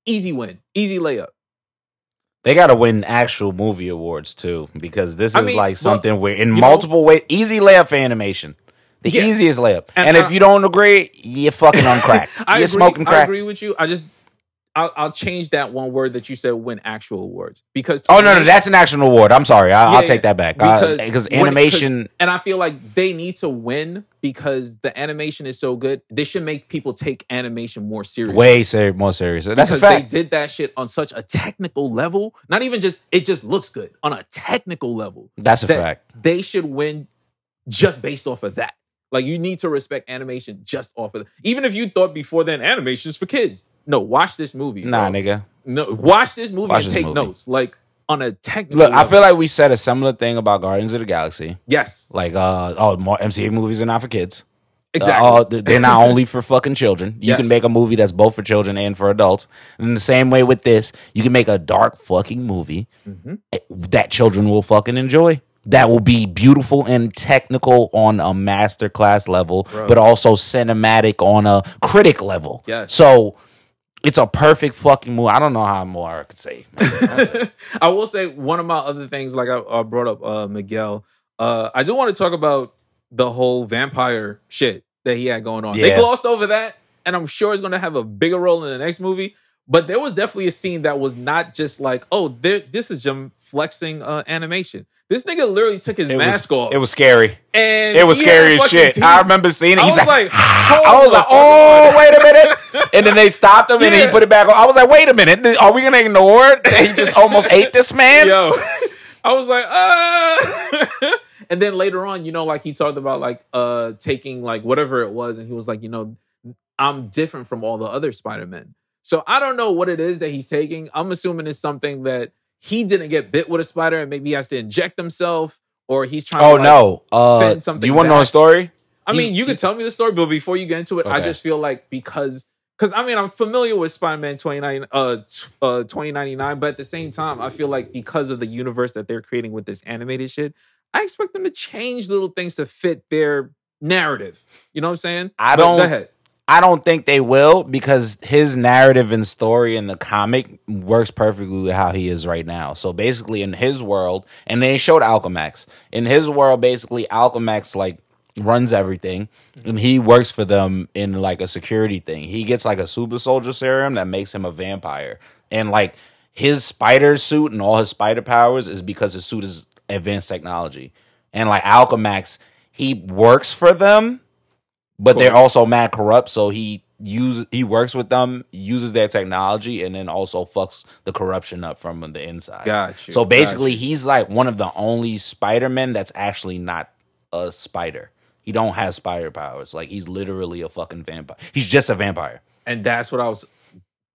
easy win, easy layup. they got to win actual movie awards too because this is I mean, like well, something where in know- multiple ways, easy layup for animation. The Yeah. easiest layup. And And, if I- you don't agree, you're fucking on crack. I you're agree, smoking I agree with you. I just I'll, I'll change that one word that you said win actual awards because Oh no, no, that's an actual award. I'm sorry, I, Yeah, I'll take that back uh, because animation when- and I feel like they need to win because the animation is so good. They should make people take animation more seriously. Way ser- more serious. That's a fact. they did that shit on such a technical level. Not even just it just looks good on a technical level. That's a that fact. They should win just based off of that. Like you need to respect animation just off of that. Even if you thought before then animation's for kids. No, watch this movie. Nah, bro. nigga. No, watch this movie Watch and this take movie. notes. Like on a technical Look, I feel like we said a similar thing about Guardians of the Galaxy. yes, Like, uh, oh, more MCU movies are not for kids. exactly. Uh, oh, they're not only for fucking children. You Yes. can make a movie that's both for children and for adults. And in the same way with this, you can make a dark fucking movie Mhm. eh, that children will fucking enjoy. That will be beautiful and technical on a masterclass level, Bro. but also cinematic on a critic level. Yes. So it's a perfect fucking movie. I don't know how more I could say. I will say one of my other things, like I, I brought up uh, Miguel. Uh, I do want to talk about the whole vampire shit that he had going on. They glossed over that, and I'm sure it's going to have a bigger role in the next movie. But there was definitely a scene that was not just like, oh, there, this is Jim flexing uh, animation. This nigga literally took his It mask was, off. It was scary. and It was scary as shit. teeth. I remember seeing it. I He's was like, like, I was like, oh, wait a minute. And then they stopped him and he put it back on. I was like, wait a minute. Are we going to ignore that he just almost ate this man? Yo, I was like, uh. and then later on, you know, like he talked about like uh taking like whatever it was, and he was like, you know, I'm different from all the other Spider Men. So I don't know what it is that he's taking. I'm assuming it's something that he didn't get bit with a spider, and maybe he has to inject himself, or he's trying. Oh, to, like, no. Uh, something you want to know a story? I mean, you could tell me the story, but before you get into it, I just feel like because because I mean I'm familiar with Spider-Man 29 uh uh 2099, but at the same time, I feel like because of the universe that they're creating with this animated shit, I expect them to change little things to fit their narrative. You know what I'm saying? I But don't- go ahead. I don't think they will because his narrative and story in the comic works perfectly with how he is right now. So basically, in his world, and they showed Alchemax. In his world, basically, Alchemax like runs everything, and he works for them in like a security thing. He gets like a super soldier serum that makes him a vampire, and like his spider suit and all his spider powers is because his suit is advanced technology. And like Alchemax, he works for them but they're also mad corrupt. So he use he works with them, uses their technology, and then also fucks the corruption up from the inside. Got you, So basically, got you. he's like one of the only Spider Men that's actually not a spider. He don't have spider powers. Like he's literally a fucking vampire. He's just a vampire. and that's what I was.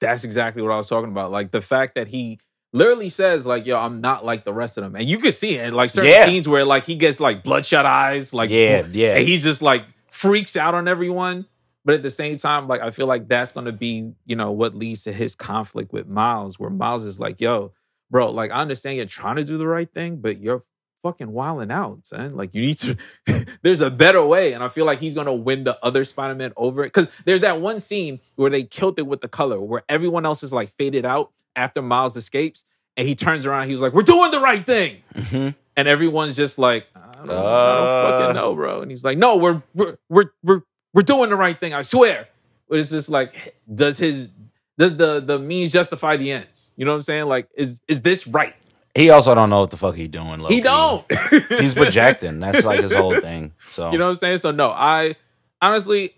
That's exactly what I was talking about. Like the fact that he literally says, like, "Yo, I'm not like the rest of them," and you can see it like certain Yeah. scenes where like he gets like bloodshot eyes, like Yeah, yeah. and he's just like freaks out on everyone. But at the same time, like I feel like that's gonna be, you know, what leads to his conflict with Miles, where Miles is like, "Yo, bro, like I understand you're trying to do the right thing, but you're fucking wilding out, son. Like you need to. there's a better way, and I feel like he's gonna win the other Spider-Man over it because there's that one scene where they killed it with the color, where everyone else is like faded out after Miles escapes, and he turns around, he's like, "We're doing the right thing," Mm-hmm. and everyone's just like, "I don't, I don't Uh. fucking know, bro," and he's like, "No, we're we're we're we're we're doing the right thing, I swear." But it's just like, does his does the the means justify the ends? You know what I'm saying? Like, is is this right? He also don't know what the fuck he doing. He low-key. don't. He's projecting. That's like his whole thing. So You know what I'm saying? So no, I honestly,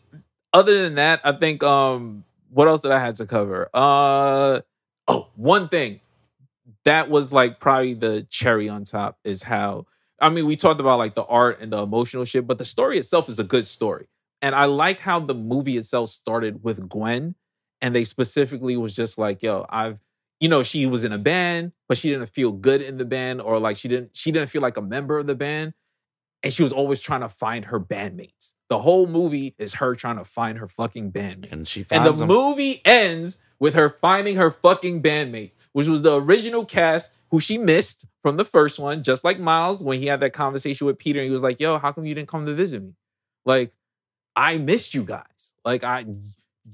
other than that, I think um what else did I have to cover? Uh oh, one thing that was like probably the cherry on top is how I mean we talked about like the art and the emotional shit, but the story itself is a good story. And I like how the movie itself started with Gwen and they specifically was just like, yo, I've you know, she was in a band, but she didn't feel good in the band or like she didn't she didn't feel like a member of the band and she was always trying to find her bandmates. The whole movie is her trying to find her fucking bandmates. and she And the him. movie ends with her finding her fucking bandmates, which was the original cast who she missed from the first one, just like Miles when he had that conversation with Peter and he was like, "Yo, how come you didn't come to visit me?" Like, I missed you guys. Like I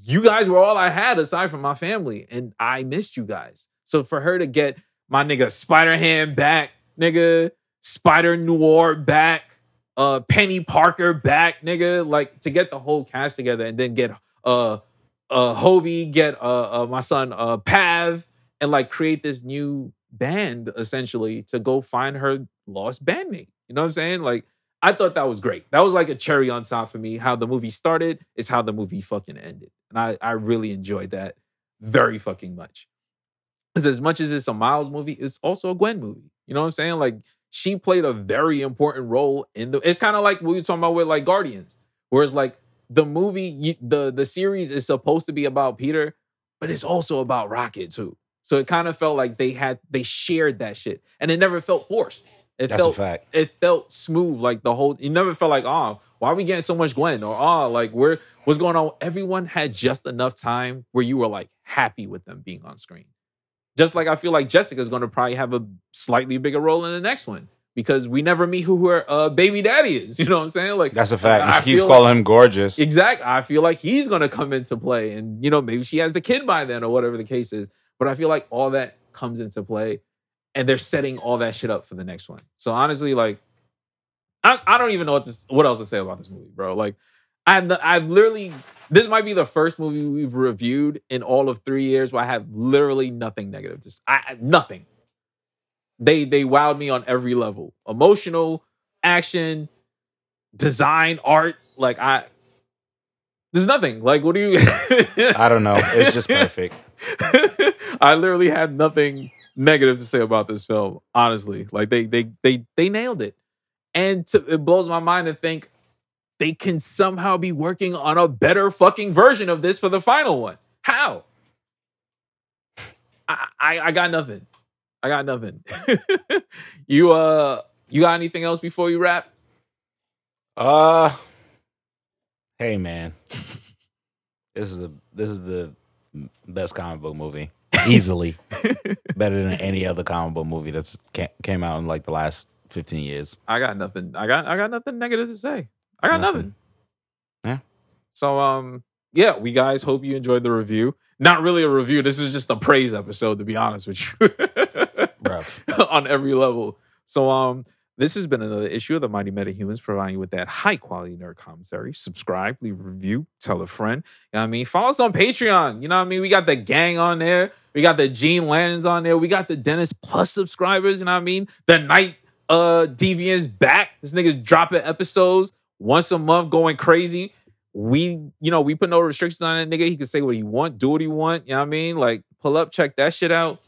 you guys were all I had aside from my family and I missed you guys. So for her to get my nigga Spider Ham back, nigga, Spider Noir back, uh Peni Parker back, nigga, like to get the whole cast together and then get uh uh Hobie, get uh, uh my son uh Pav and like create this new band essentially to go find her lost bandmate. You know what I'm saying? Like I thought that was great. That was like a cherry on top for me. How the movie started is how the movie fucking ended. And I, I really enjoyed that very fucking much. Because as much as it's a Miles movie, it's also a Gwen movie. You know what I'm saying? Like she played a very important role in the. It's kind of like we were talking about with like Guardians, whereas like the movie, the the series is supposed to be about Peter, but it's also about Rocket too. So it kind of felt like they had they shared that shit, and it never felt forced. It That's a felt fact. it felt smooth, like the whole. You never felt like, oh, why are we getting so much Gwen? Or oh, like where what's going on? Everyone had just enough time where you were like happy with them being on screen. Just like I feel like Jessica's going to probably have a slightly bigger role in the next one because we never meet who her uh, baby daddy is. You know what I'm saying? Like That's a fact. And I she keeps calling him gorgeous. Exactly. I feel like he's going to come into play, and you know maybe she has the kid by then or whatever the case is. But I feel like all that comes into play, and they're setting all that shit up for the next one. So honestly, like, I, I don't even know what to, what else to say about this movie, bro. Like, I I've literally this might be the first movie we've reviewed in all of three years where I have literally nothing negative Just I- nothing. They they wowed me on every level, emotional, action, design, art. Like I, there's nothing. Like what do you? I don't know. It's just perfect. I literally had nothing negative to say about this film. Honestly, like they they they they nailed it, and to, it blows my mind to think they can somehow be working on a better fucking version of this for the final one. How? I I, I got nothing. I got nothing. you uh, you got anything else before you wrap? Uh, hey man, this is the this is the best comic book movie easily, better than any other comic book movie that's came out in like the last fifteen years. I got nothing. I got I got nothing negative to say. I got nothing. Nothing. Yeah. So um yeah, we guys hope you enjoyed the review. Not really a review. This is just a praise episode, to be honest with you, on every level. So, um, this has been another issue of the Mighty Meta Humans, providing you with that high quality nerd commentary. Subscribe, leave a review, tell a friend. You know what I mean? Follow us on Patreon. You know what I mean? We got the gang on there. We got the Gene Lannons on there. We got the Dennis Plus subscribers. You know what I mean? The Night uh Deviants back. This nigga's dropping episodes once a month, going crazy. We, you know, we put no restrictions on that nigga. He can say what he want, do what he want. You know what I mean? Like, pull up, check that shit out.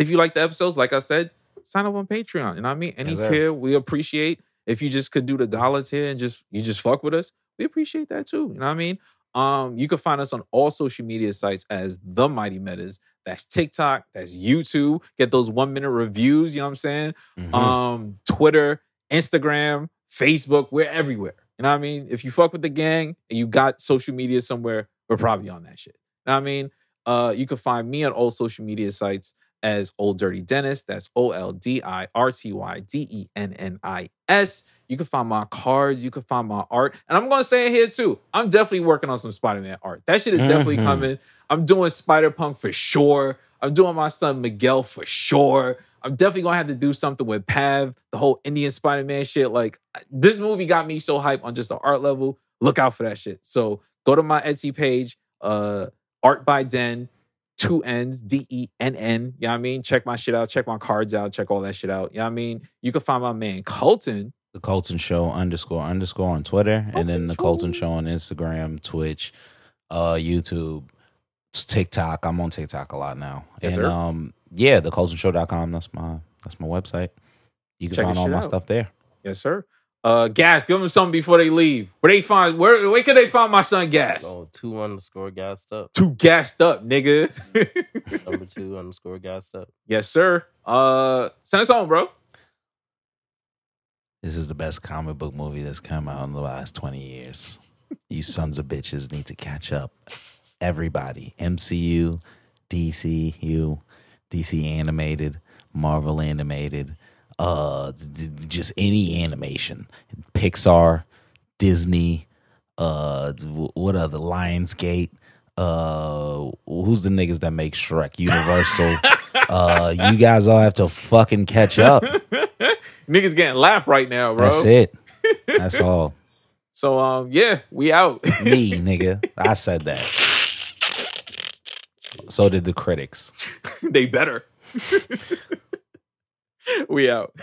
If you like the episodes, like I said, sign up on Patreon. You know what I mean? Any Yes, tier we appreciate. If you just could do the dollar tier and just you just fuck with us, we appreciate that too. You know what I mean? Um, you can find us on all social media sites as the Mighty Metas. That's TikTok, that's YouTube. Get those one minute reviews, you know what I'm saying? Mhm. Um, Twitter, Instagram, Facebook, we're everywhere. You know what I mean? If you fuck with the gang and you got social media somewhere, we're probably on that shit. You know what I mean? Uh, you can find me on all social media sites as Old Dirty Dennis. That's O L D I R T Y D E N N I S. You can find my cards. You can find my art. And I'm going to say it here too. I'm definitely working on some Spider Man art. That shit is definitely Mhm. coming. I'm doing Spider Punk for sure. I'm doing my son Miguel for sure. I'm definitely going to have to do something with Pav, the whole Indian Spider Man shit. Like, this movie got me so hyped on just the art level. Look out for that shit. So go to my Etsy page, uh, Art by Den two N's, D E N N. You know what I mean? Check my shit out, check my cards out, check all that shit out. You know what I mean? You can find my man Colton. The Colton Show underscore underscore on Twitter, and then the Colton Colton Show. Show on Instagram, Twitch, uh, YouTube, TikTok. I'm on TikTok a lot now. Yes, and sir. um, yeah, the Colton ColtonShow.com. That's my that's my website. You can Check find all my out. stuff there. Yes, sir. Uh Gas, give them something before they leave. Where they find where where can they find my son Gas? Oh, two underscore gassed up. Two gassed up, nigga. Number two underscore gassed up. yes, sir. Uh send us home, bro. This is the best comic book movie that's come out in the last 20 years. you sons of bitches need to catch up. Everybody. MCU, DCU, DC animated, Marvel animated, uh d- d- just any animation. Pixar, Disney, uh what other Lionsgate, uh who's the niggas that make Shrek? Universal. uh you guys all have to fucking catch up. Niggas getting laughed right now, bro. That's it. That's all. So um yeah, we out. Me, nigga. I said that. So did the critics. they better. we out.